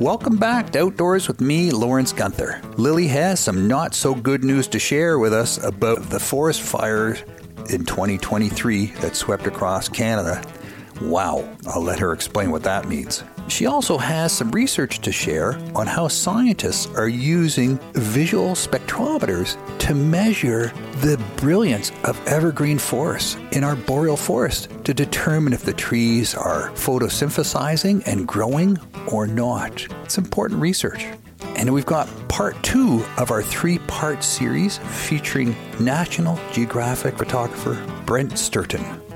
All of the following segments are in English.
Welcome back to Outdoors with me, Lawrence Gunther. Lilly has some not so good news to share with us about the forest fires in 2023 that swept across Canada. Wow, I'll let her explain what that means. She also has some research to share on how scientists are using visual spectrometers to measure the brilliance of evergreen forests in our boreal forest to determine if the trees are photosynthesizing and growing or not. It's important research. And we've got part two of our three part series featuring National Geographic photographer Brent Stirton.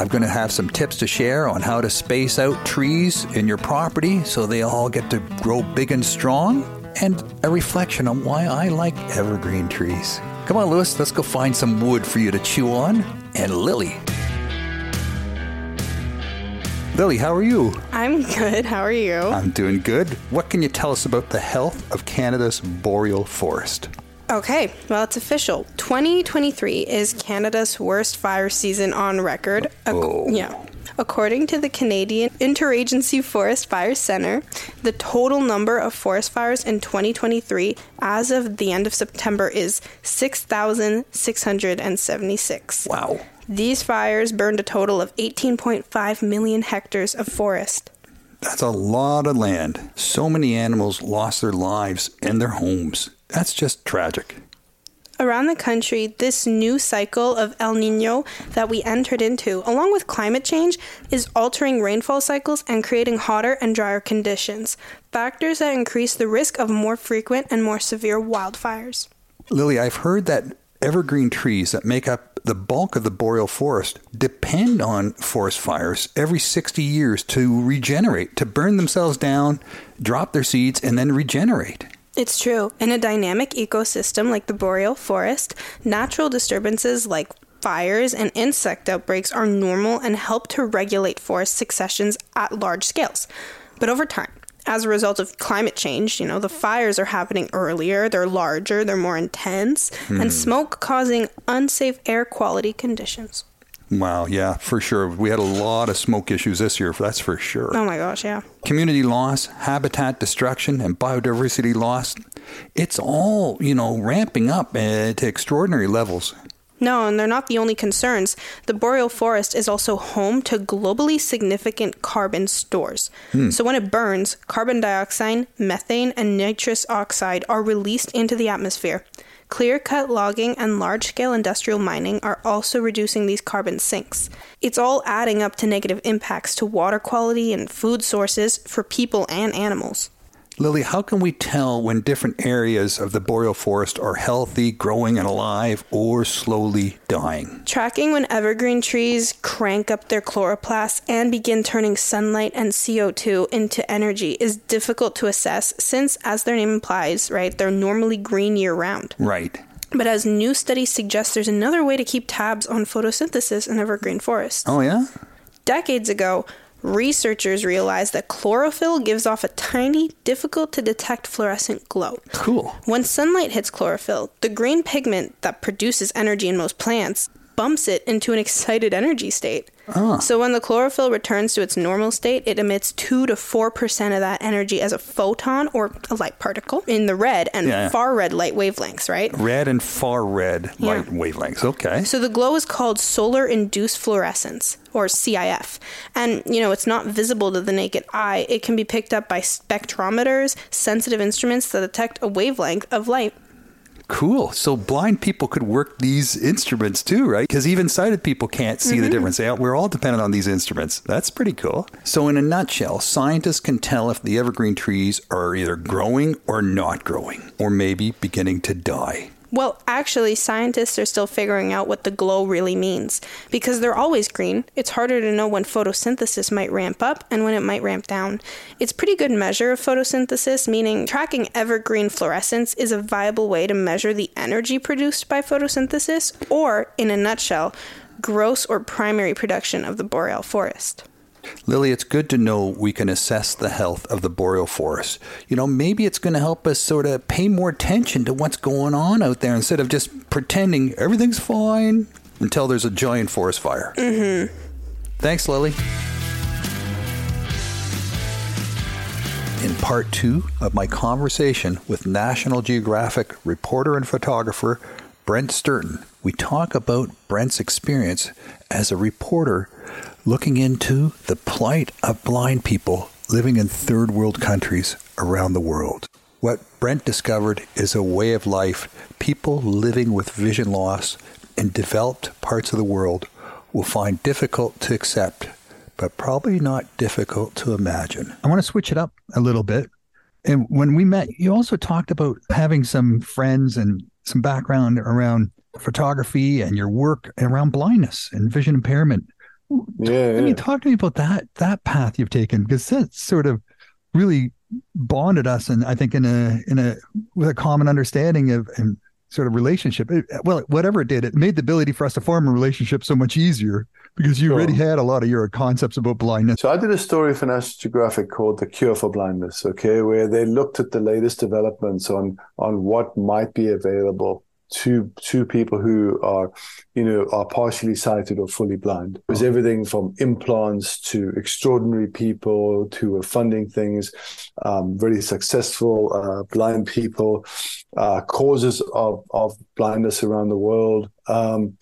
I'm going to have some tips to share on how to space out trees in your property so they all get to grow big and strong, and a reflection on why I like evergreen trees. Come on, Lewis, let's go find some wood for you to chew on. And Lilly. Lilly, how are you? I'm good. How are you? I'm doing good. What can you tell us about the health of Canada's boreal forest? Okay, well, it's official. 2023 is Canada's worst fire season on record. Ac- Oh. yeah. According to the Canadian Interagency Forest Fire Center, the total number of forest fires in 2023 as of the end of September is 6,676. Wow. These fires burned a total of 18.5 million hectares of forest. That's a lot of land. So many animals lost their lives and their homes. That's just tragic. Around the country, this new cycle of El Nino that we entered into, along with climate change, is altering rainfall cycles and creating hotter and drier conditions, factors that increase the risk of more frequent and more severe wildfires. Lilly, I've heard that evergreen trees that make up the bulk of the boreal forest depend on forest fires every 60 years to regenerate, to burn themselves down, drop their seeds, and then regenerate. It's true. In a dynamic ecosystem like the boreal forest, natural disturbances like fires and insect outbreaks are normal and help to regulate forest successions at large scales. But over time, as a result of climate change, you know, the fires are happening earlier, they're larger, they're more intense, and hmm. smoke causing unsafe air quality conditions. Wow, yeah, for sure. We had a lot of smoke issues this year, that's for sure. Oh my gosh, yeah. Community loss, habitat destruction, and biodiversity loss, it's all, you know, ramping up uh, to extraordinary levels. No, and they're not the only concerns. The boreal forest is also home to globally significant carbon stores. So when it burns, carbon dioxide, methane, and nitrous oxide are released into the atmosphere. Clear cut logging and large scale industrial mining are also reducing these carbon sinks. It's all adding up to negative impacts to water quality and food sources for people and animals. Lilly, how can we tell when different areas of the boreal forest are healthy, growing, and alive, or slowly dying? Tracking when evergreen trees crank up their chloroplasts and begin turning sunlight and CO2 into energy is difficult to assess since, as their name implies, right, they're normally green year round. Right. But as new studies suggest, there's another way to keep tabs on photosynthesis in evergreen forests. Oh, yeah? Decades ago, researchers realized that chlorophyll gives off a tiny, difficult to detect fluorescent glow. Cool. When sunlight hits chlorophyll, the green pigment that produces energy in most plants bumps it into an excited energy state. Ah. So when the chlorophyll returns to its normal state, it emits 2 to 4% of that energy as a photon or a light particle in the red and Yeah. far red light wavelengths, right? Red and far red Yeah. light wavelengths. Okay. So the glow is called solar induced fluorescence or SIF. And you know, it's not visible to the naked eye. It can be picked up by spectrometers, sensitive instruments that detect a wavelength of light. Cool. So blind people could work these instruments too, right? Because even sighted people can't see the mm-hmm. difference. They- We're all dependent on these instruments. That's pretty cool. So, in a nutshell, scientists can tell if the evergreen trees are either growing or not growing, or maybe beginning to die. Well, actually, scientists are still figuring out what the glow really means. Because they're always green, it's harder to know when photosynthesis might ramp up and when it might ramp down. It's pretty good measure of photosynthesis, meaning tracking evergreen fluorescence is a viable way to measure the energy produced by photosynthesis, or, in a nutshell, gross or primary production of the boreal forest. Lilly, it's good to know we can assess the health of the boreal forest. You know, maybe it's going to help us sort of pay more attention to what's going on out there instead of just pretending everything's fine until there's a giant forest fire. Mm-hmm. Thanks, Lilly. in part two of my conversation with National Geographic reporter and photographer Brent Stirton. We talk about Brent's experience as a reporter looking into the plight of blind people living in third world countries around the world. What Brent discovered is a way of life people living with vision loss in developed parts of the world will find difficult to accept, but probably not difficult to imagine. I want to switch it up a little bit. And when we met, you also talked about having some friends and some background around photography and your work around blindness and vision impairment. Yeah, yeah. you talk to me about that that path you've taken? Because that's sort of really bonded us, and I think in a in a with a common understanding of and sort of relationship. It, well, whatever it did, it made the ability for us to form a relationship so much easier because you Sure. already had a lot of your concepts about blindness. So I did a story for National Geographic called "The Cure for Blindness," okay, where they looked at the latest developments on on what might be available to to people who are, you know, are partially sighted or fully blind. It was everything from implants to extraordinary people to funding things, um, very successful uh, blind people, uh, causes of of blindness around the world. Um,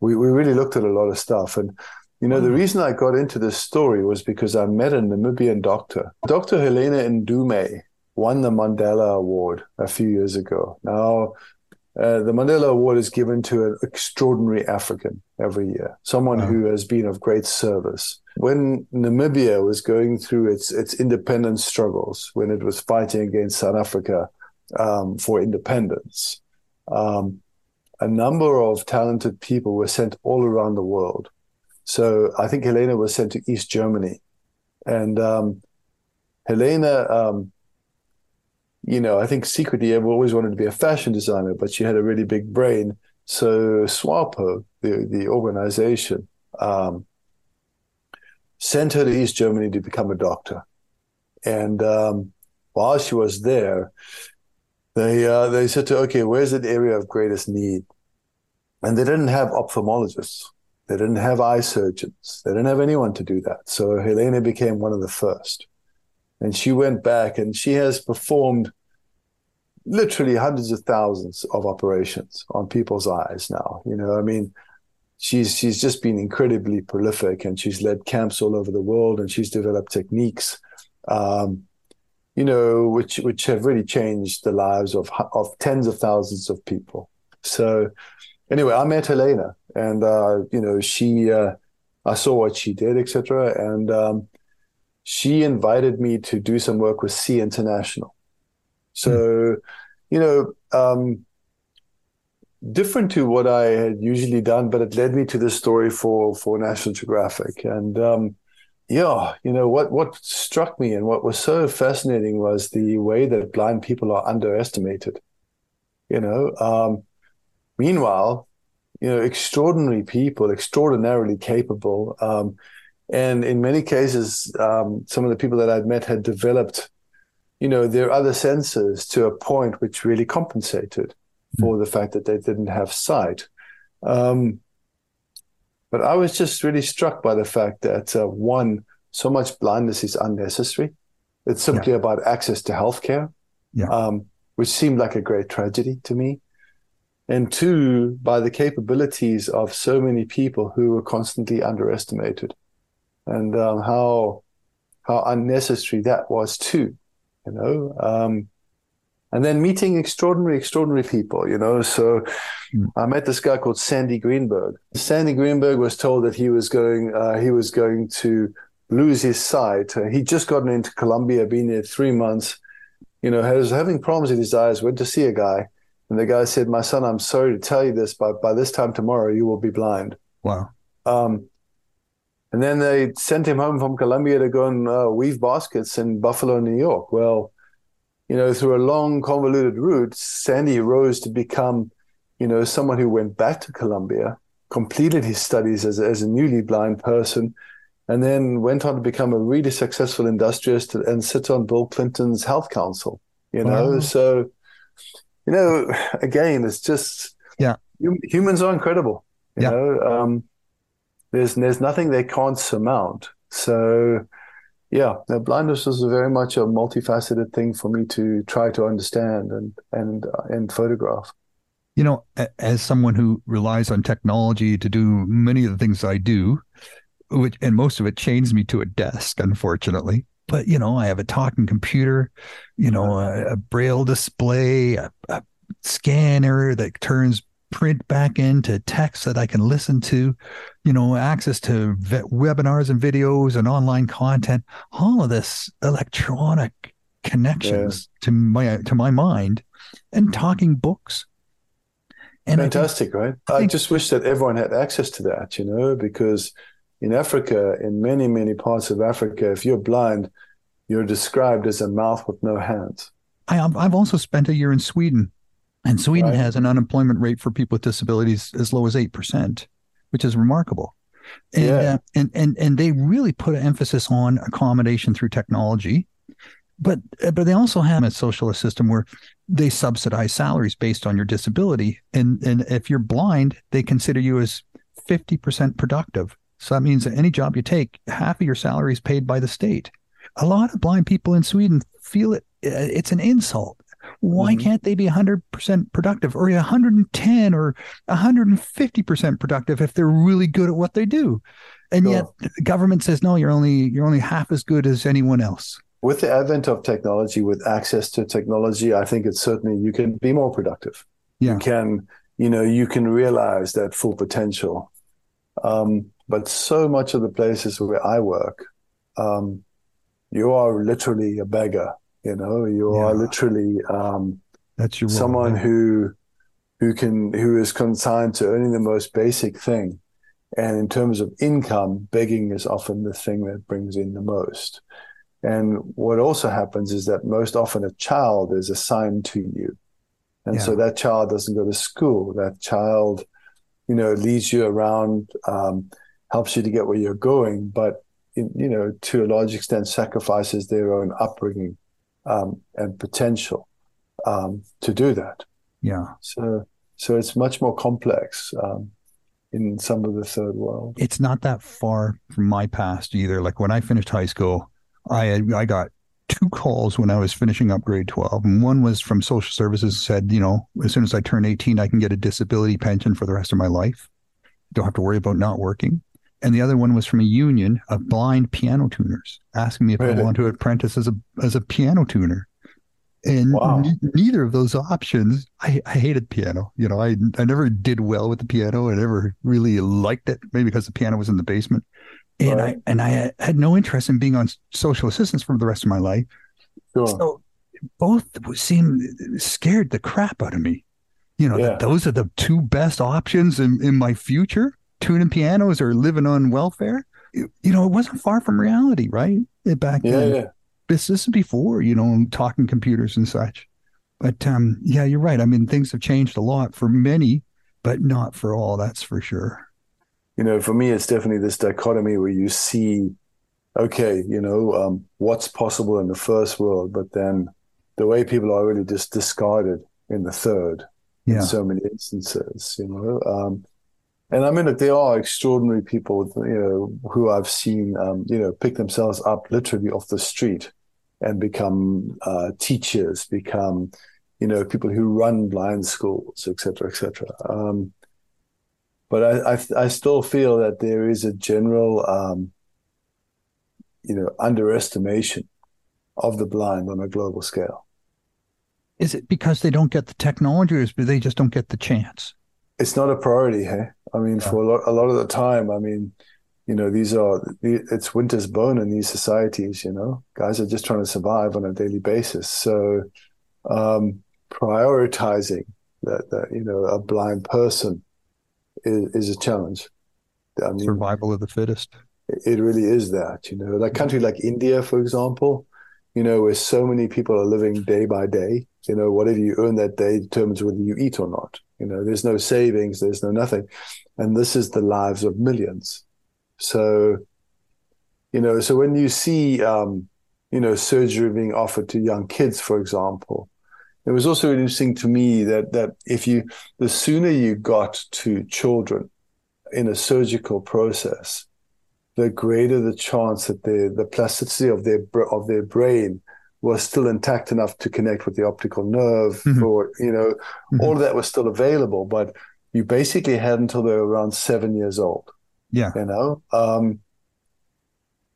we we really looked at a lot of stuff and. You know, the reason I got into this story was because I met a Namibian doctor. Dr. Helena Ndume won the Mandela Award a few years ago. Now, uh, the Mandela Award is given to an extraordinary African every year, someone Wow. who has been of great service. When Namibia was going through its its independence struggles, when it was fighting against South Africa um, for independence, um, a number of talented people were sent all around the world. So I think Helena was sent to East Germany, and um, Helena, um, you know, I think secretly ever always wanted to be a fashion designer, but she had a really big brain. So SWAPO, the the organization, um, sent her to East Germany to become a doctor, and um, while she was there, they uh, they said to her, okay, where's the area of greatest need? And they didn't have ophthalmologists. They didn't have eye surgeons. They didn't have anyone to do that. So Helena became one of the first. And she went back and she has performed literally hundreds of thousands of operations on people's eyes now. You know, I mean, she's she's just been incredibly prolific and she's led camps all over the world and she's developed techniques um, you know, which which have really changed the lives of of tens of thousands of people. So anyway, I met Helena and uh, you know, she uh, I saw what she did, etc. And um, she invited me to do some work with SEE International. So, you know, um, different to what I had usually done, but it led me to this story for for National Geographic. And um, yeah, you know what what struck me and what was so fascinating was the way that blind people are underestimated. You know, um, meanwhile, you know, extraordinary people, extraordinarily capable, um, and in many cases, um, some of the people that I'd met had developed, you know, their other senses to a point which really compensated for the fact that they didn't have sight. Um, but I was just really struck by the fact that uh, one, so much blindness is unnecessary. It's simply about access to healthcare, Yeah. um, which seemed like a great tragedy to me. And two, by the capabilities of so many people who were constantly underestimated, and um, how how unnecessary that was too. You know, um, and then meeting extraordinary, extraordinary people, you know. So Mm. I met this guy called Sandy Greenberg. Sandy Greenberg was told that he was going, uh, he was going to lose his sight. Uh, he'd just gotten into Columbia, been there three months, you know, was having problems with his eyes, went to see a guy. And the guy said, my son, I'm sorry to tell you this, but by this time tomorrow, you will be blind. Wow. Um, and then they sent him home from Columbia to go and uh, weave baskets in Buffalo, New York. Well, you know, through a long, convoluted route, Sandy rose to become, you know, someone who went back to Columbia, completed his studies as, as a newly blind person, and then went on to become a really successful industrialist and sit on Bill Clinton's health council, you know. Wow. So, you know, again, it's just, Yeah. hum- humans are incredible, you Yeah. know. Um, there's there's nothing they can't surmount. So, yeah, the blindness was very much a multifaceted thing for me to try to understand and and uh, and photograph. You know, as someone who relies on technology to do many of the things I do, which and most of it chains me to a desk, unfortunately. But you know, I have a talking computer, you know, a, a braille display, a, a scanner that turns print back into text that I can listen to, you know, access to ve- webinars and videos and online content, all of this electronic connections yeah. to my to my mind and talking books. And Fantastic, I think, right? I, I just wish that everyone had access to that, you know, because in Africa, in many, many parts of Africa, if you're blind, you're described as a mouth with no hands. I, I've also spent a year in Sweden and Sweden right. has an unemployment rate for people with disabilities as low as 8%, which is remarkable. And, yeah. uh, and, and, and they really put an emphasis on accommodation through technology. But, uh, but they also have a socialist system where they subsidize salaries based on your disability. And, and if you're blind, they consider you as 50% productive. So that means that any job you take, half of your salary is paid by the state. A lot of blind people in Sweden feel it, uh, it's an insult why mm-hmm. can't they be 100% productive or 110 or 150% productive if they're really good at what they do? And sure. yet the government says no, you're only you're only half as good as anyone else. With the advent of technology, with access to technology, I think it's certainly you can be more productive. Yeah. You can, you know, you can realize that full potential. Um, but so much of the places where I work, um, you are literally a beggar you know, you yeah. are literally um, that's your someone role, who who can who is consigned to earning the most basic thing. And in terms of income, begging is often the thing that brings in the most. And what also happens is that most often a child is assigned to you. And yeah. so that child doesn't go to school. That child, you know, leads you around, um, helps you to get where you're going, but, in, you know, to a large extent sacrifices their own upbringing um, and potential um, to do that. Yeah. So so it's much more complex um, in some of the third world. It's not that far from my past either. Like when I finished high school, I I got two calls when I was finishing up grade 12. And one was from social services said, you know, as soon as I turn 18, I can get a disability pension for the rest of my life. Don't have to worry about not working and the other one was from a union of blind piano tuners asking me if really? I want to apprentice as a as a piano tuner. And wow. n- neither of those options, I, I hated piano. You know, I I never did well with the piano. I never really liked it, maybe because the piano was in the basement. And right. I and I had no interest in being on social assistance for the rest of my life. Sure. So both seemed scared the crap out of me. You know, yeah. those are the two best options in, in my future tuning pianos or living on welfare. You, you know, it wasn't far from reality, right? It, Back yeah, then. Yeah. This, this is before, you know, talking computers and such. But um, yeah, you're right. I mean, things have changed a lot for many, but not for all. That's for sure. You know, for me, it's definitely this dichotomy where you see, okay, you know, um, what's possible in the first world, but then the way people are really just discarded in the third. Yeah. In so many instances, you know. Um, and I mean, there are extraordinary people, you know, who I've seen, um, you know, pick themselves up literally off the street and become uh, teachers, become, you know, people who run blind schools, et cetera, et cetera. Um, but I, I, I, still feel that there is a general, um, you know, underestimation of the blind on a global scale. Is it because they don't get the technology, or is they just don't get the chance? it's not a priority. Hey, I mean, yeah. for a lot, a lot of the time, I mean, you know, these are it's winter's bone in these societies. You know, guys are just trying to survive on a daily basis. So, um, prioritizing that, that you know a blind person is, is a challenge. I mean, Survival of the fittest. It really is that. You know, like country like India, for example, you know, where so many people are living day by day. You know, whatever you earn that day determines whether you eat or not. You know, there's no savings, there's no nothing. And this is the lives of millions. So, you know, so when you see, um, you know, surgery being offered to young kids, for example, it was also interesting to me that that if you, the sooner you got to children in a surgical process, the greater the chance that the the plasticity of their of their brain was still intact enough to connect with the optical nerve mm-hmm. or you know mm-hmm. all of that was still available but you basically had until they were around seven years old yeah. you know? Um,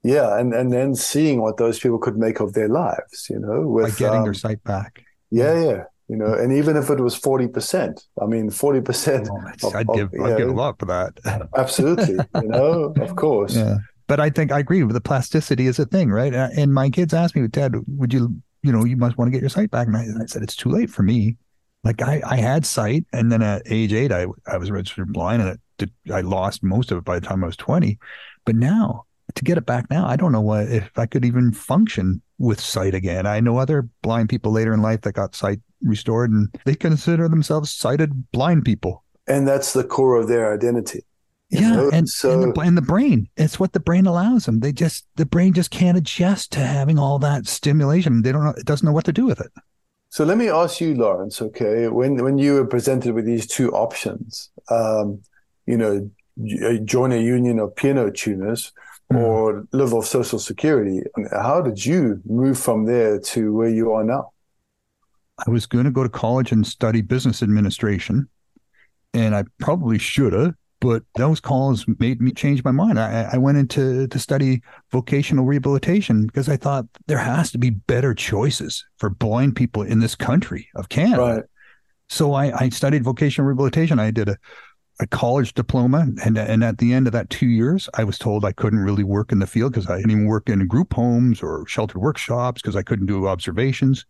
yeah and and then seeing what those people could make of their lives you know with By getting um, their sight back. Yeah yeah. you know and even if it was 40% i mean 40% oh, i'd give i'd give a lot for that. Absolutely you know of course. Yeah but I think I agree with the plasticity is a thing, right? And my kids asked me, Dad, would you, you know, you must want to get your sight back. And I, and I said, it's too late for me. Like I, I had sight, and then at age eight, I, I was registered blind, and did, I lost most of it by the time I was twenty. But now, to get it back now, I don't know what if I could even function with sight again. I know other blind people later in life that got sight restored, and they consider themselves sighted blind people. And that's the core of their identity. Yeah, know? and so and the, and the, brain. It's what the brain allows them. They just the brain just can't adjust to having all that stimulation. They don't know. It doesn't know what to do with it. So let me ask you, Lawrence. Okay, when when you were presented with these two options, um, you know, uh, join a union of piano tuners mm. or live off Social Security. How did you move from there to where you are now? I was going to go to college and study business administration, and I probably should have but those calls made me change my mind. I, I went into to study vocational rehabilitation because I thought there has to be better choices for blind people in this country of Canada. Right. So I, I studied vocational rehabilitation. I did a, a college diploma, and and at the end of that two years, I was told I couldn't really work in the field because I didn't even work in group homes or sheltered workshops because I couldn't do observations.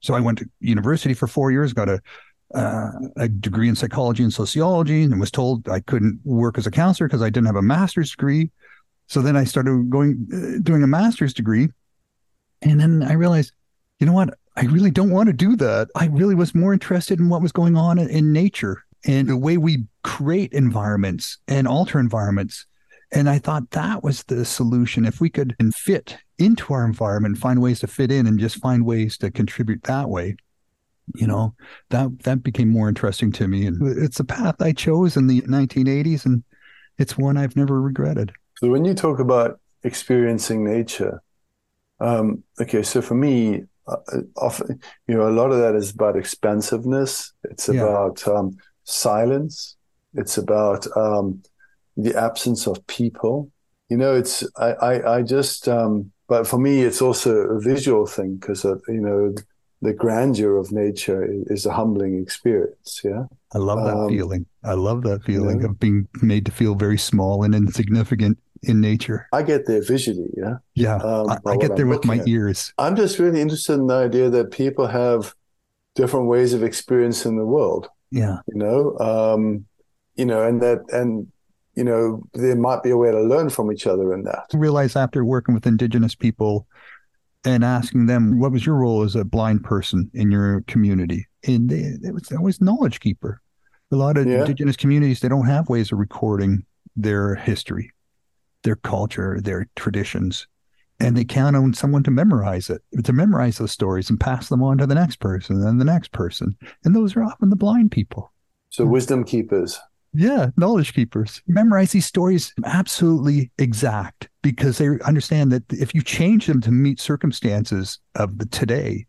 So I went to university for four years, got a uh, a degree in psychology and sociology and was told I couldn't work as a counselor because I didn't have a master's degree. So then I started going uh, doing a master's degree, and then I realized, you know what? I really don't want to do that. I really was more interested in what was going on in, in nature and the way we create environments and alter environments. And I thought that was the solution. If we could fit into our environment, find ways to fit in and just find ways to contribute that way, you know that that became more interesting to me. And it's a path i chose in the 1980s and it's one i've never regretted. So when you talk about experiencing nature um, okay so for me uh, often you know a lot of that is about expansiveness. It's yeah. about um, silence. It's about um, the absence of people. You know it's i i, I just um, but for me it's also a visual thing because uh, you know the grandeur of nature is a humbling experience. Yeah. I love that um, feeling. I love that feeling of being made to feel very small and insignificant in nature. I get there visually. Yeah. Yeah. Um, I, I, get there I'm with my at. ears. I'm just really interested in the idea that people have different ways of experiencing the world. Yeah. You know, um, you know, and that, and, you know, there might be a way to learn from each other in that. I realize after working with indigenous people, and asking them what was your role as a blind person in your community? And they, it was always knowledge keeper. A lot of yeah. indigenous communities they don't have ways of recording their history their culture their traditions and they count on someone to memorize it to memorize those stories and pass them on to the next person and the next person. And those are often the blind people. So wisdom keepers yeah, knowledge keepers memorize these stories absolutely exact because they understand that if you change them to meet circumstances of the today,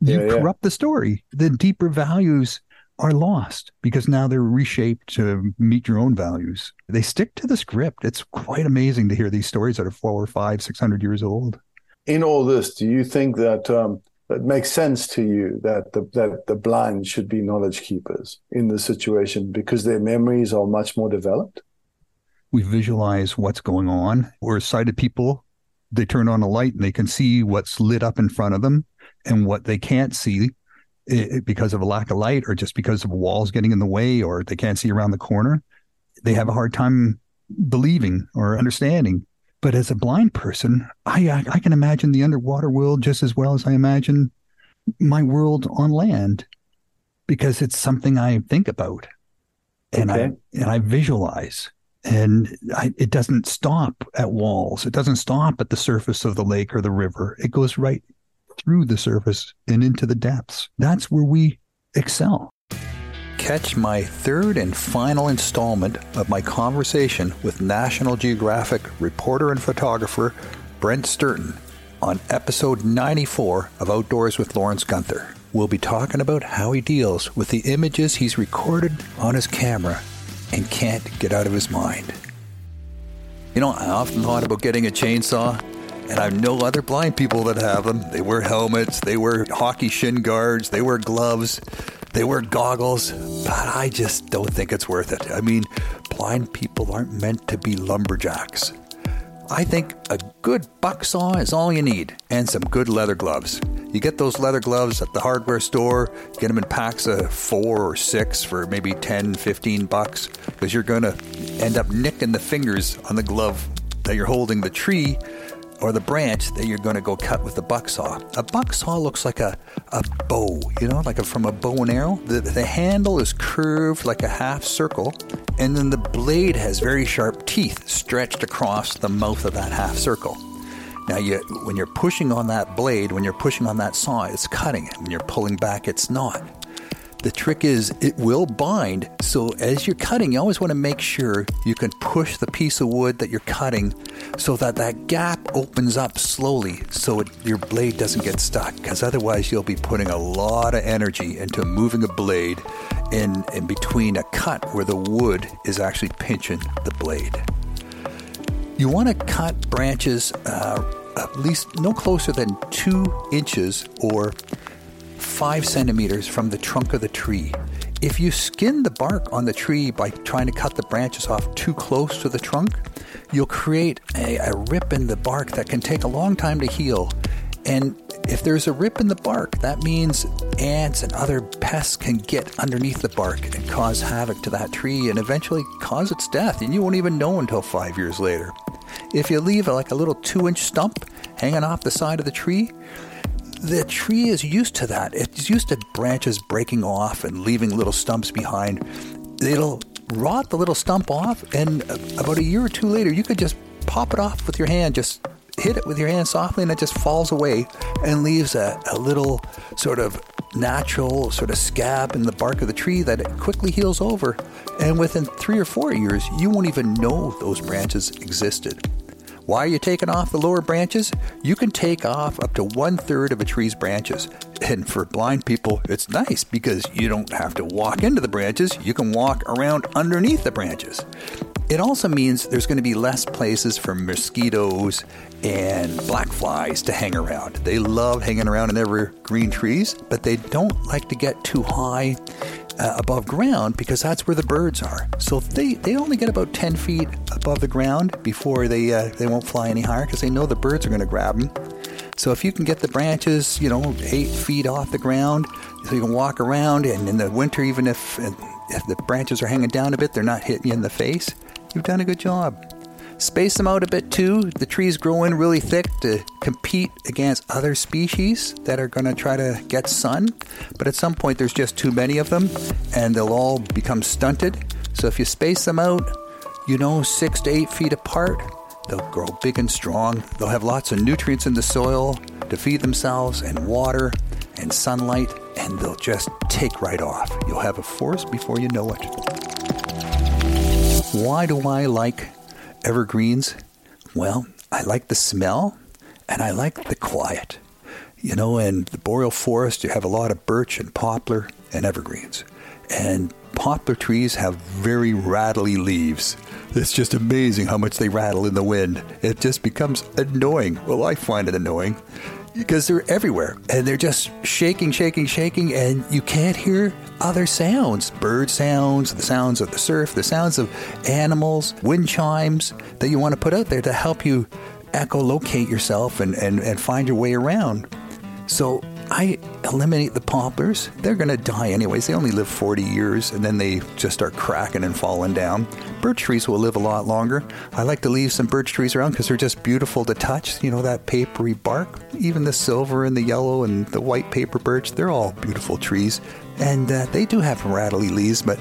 you yeah, corrupt yeah. the story. The deeper values are lost because now they're reshaped to meet your own values. They stick to the script. It's quite amazing to hear these stories that are four or five, six hundred years old. In all this, do you think that um, it makes sense to you that the, that the blind should be knowledge keepers in the situation because their memories are much more developed? We visualize what's going on. We're sighted people. They turn on a light and they can see what's lit up in front of them and what they can't see because of a lack of light or just because of walls getting in the way or they can't see around the corner. They have a hard time believing or understanding but as a blind person, I, I can imagine the underwater world just as well as I imagine my world on land because it's something I think about and okay. I and I visualize and I, it doesn't stop at walls. It doesn't stop at the surface of the lake or the river. It goes right through the surface and into the depths. That's where we excel. Catch my third and final installment of my conversation with National Geographic reporter and photographer Brent Stirton on episode 94 of Outdoors with Lawrence Gunther. We'll be talking about how he deals with the images he's recorded on his camera and can't get out of his mind. You know, I often thought about getting a chainsaw, and I know other blind people that have them. They wear helmets, they wear hockey shin guards, they wear gloves, they wear goggles, but I just don't think it's worth it. I mean, blind people aren't meant to be lumberjacks. I think a good buck saw is all you need, and some good leather gloves. You get those leather gloves at the hardware store, get them in packs of four or six for maybe 10, 15 bucks, because you're going to end up nicking the fingers on the glove that you're holding the tree or the branch that you're going to go cut with the buck saw. A buck saw looks like a, a bow, you know, like a, from a bow and arrow. The, the handle is curved like a half circle, and then the blade has very sharp teeth stretched across the mouth of that half circle. Now, you, when you're pushing on that blade, when you're pushing on that saw, it's cutting. When you're pulling back, it's not. The trick is it will bind. So as you're cutting, you always want to make sure you can push the piece of wood that you're cutting so that that gap opens up slowly so it, your blade doesn't get stuck. Because otherwise, you'll be putting a lot of energy into moving a blade in, in between a cut where the wood is actually pinching the blade. You want to cut branches uh, at least no closer than two inches or five centimeters from the trunk of the tree. If you skin the bark on the tree by trying to cut the branches off too close to the trunk, you'll create a, a rip in the bark that can take a long time to heal. And if there's a rip in the bark, that means ants and other pests can get underneath the bark and cause havoc to that tree and eventually cause its death. And you won't even know until five years later. If you leave like a little two inch stump hanging off the side of the tree, the tree is used to that. It's used to branches breaking off and leaving little stumps behind. It'll rot the little stump off, and about a year or two later, you could just pop it off with your hand, just hit it with your hand softly, and it just falls away and leaves a, a little sort of natural sort of scab in the bark of the tree that it quickly heals over. And within three or four years, you won't even know those branches existed. Why are you taking off the lower branches? You can take off up to one third of a tree's branches. And for blind people, it's nice because you don't have to walk into the branches, you can walk around underneath the branches. It also means there's going to be less places for mosquitoes and black flies to hang around. They love hanging around in evergreen trees, but they don't like to get too high uh, above ground because that's where the birds are. So they, they only get about 10 feet above the ground before they, uh, they won't fly any higher because they know the birds are going to grab them. So if you can get the branches, you know, eight feet off the ground, so you can walk around, and in the winter, even if, if the branches are hanging down a bit, they're not hitting you in the face, you've done a good job. Space them out a bit too. The trees grow in really thick to compete against other species that are going to try to get sun. But at some point, there's just too many of them and they'll all become stunted. So if you space them out, you know, six to eight feet apart, they'll grow big and strong. They'll have lots of nutrients in the soil to feed themselves and water and sunlight, and they'll just take right off. You'll have a forest before you know it. Why do I like evergreens? Well, I like the smell and I like the quiet. You know, in the boreal forest, you have a lot of birch and poplar and evergreens. And poplar trees have very rattly leaves. It's just amazing how much they rattle in the wind. It just becomes annoying. Well, I find it annoying because they're everywhere and they're just shaking, shaking, shaking, and you can't hear other sounds bird sounds, the sounds of the surf, the sounds of animals, wind chimes that you want to put out there to help you echolocate yourself and, and, and find your way around. So I eliminate the poplars. They're going to die anyways. They only live 40 years and then they just start cracking and falling down. Birch trees will live a lot longer. I like to leave some birch trees around because they're just beautiful to touch. You know, that papery bark. Even the silver and the yellow and the white paper birch, they're all beautiful trees. And uh, they do have rattly leaves, but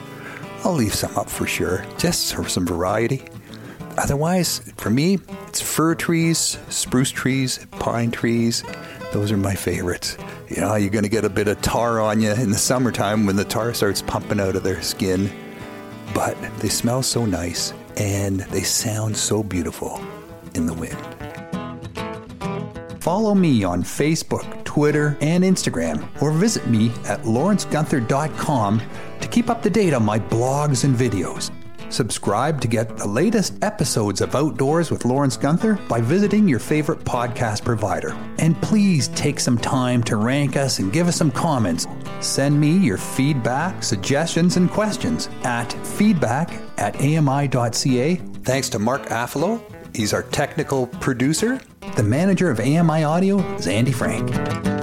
I'll leave some up for sure, just for some variety. Otherwise, for me, it's fir trees, spruce trees, pine trees. Those are my favorites. You know, you're going to get a bit of tar on you in the summertime when the tar starts pumping out of their skin. But they smell so nice and they sound so beautiful in the wind. Follow me on Facebook, Twitter, and Instagram, or visit me at lawrencegunther.com to keep up to date on my blogs and videos. Subscribe to get the latest episodes of Outdoors with Lawrence Gunther by visiting your favorite podcast provider. And please take some time to rank us and give us some comments. Send me your feedback, suggestions, and questions at feedback at ami.ca. Thanks to Mark Affalo. He's our technical producer. The manager of AMI Audio is Andy Frank.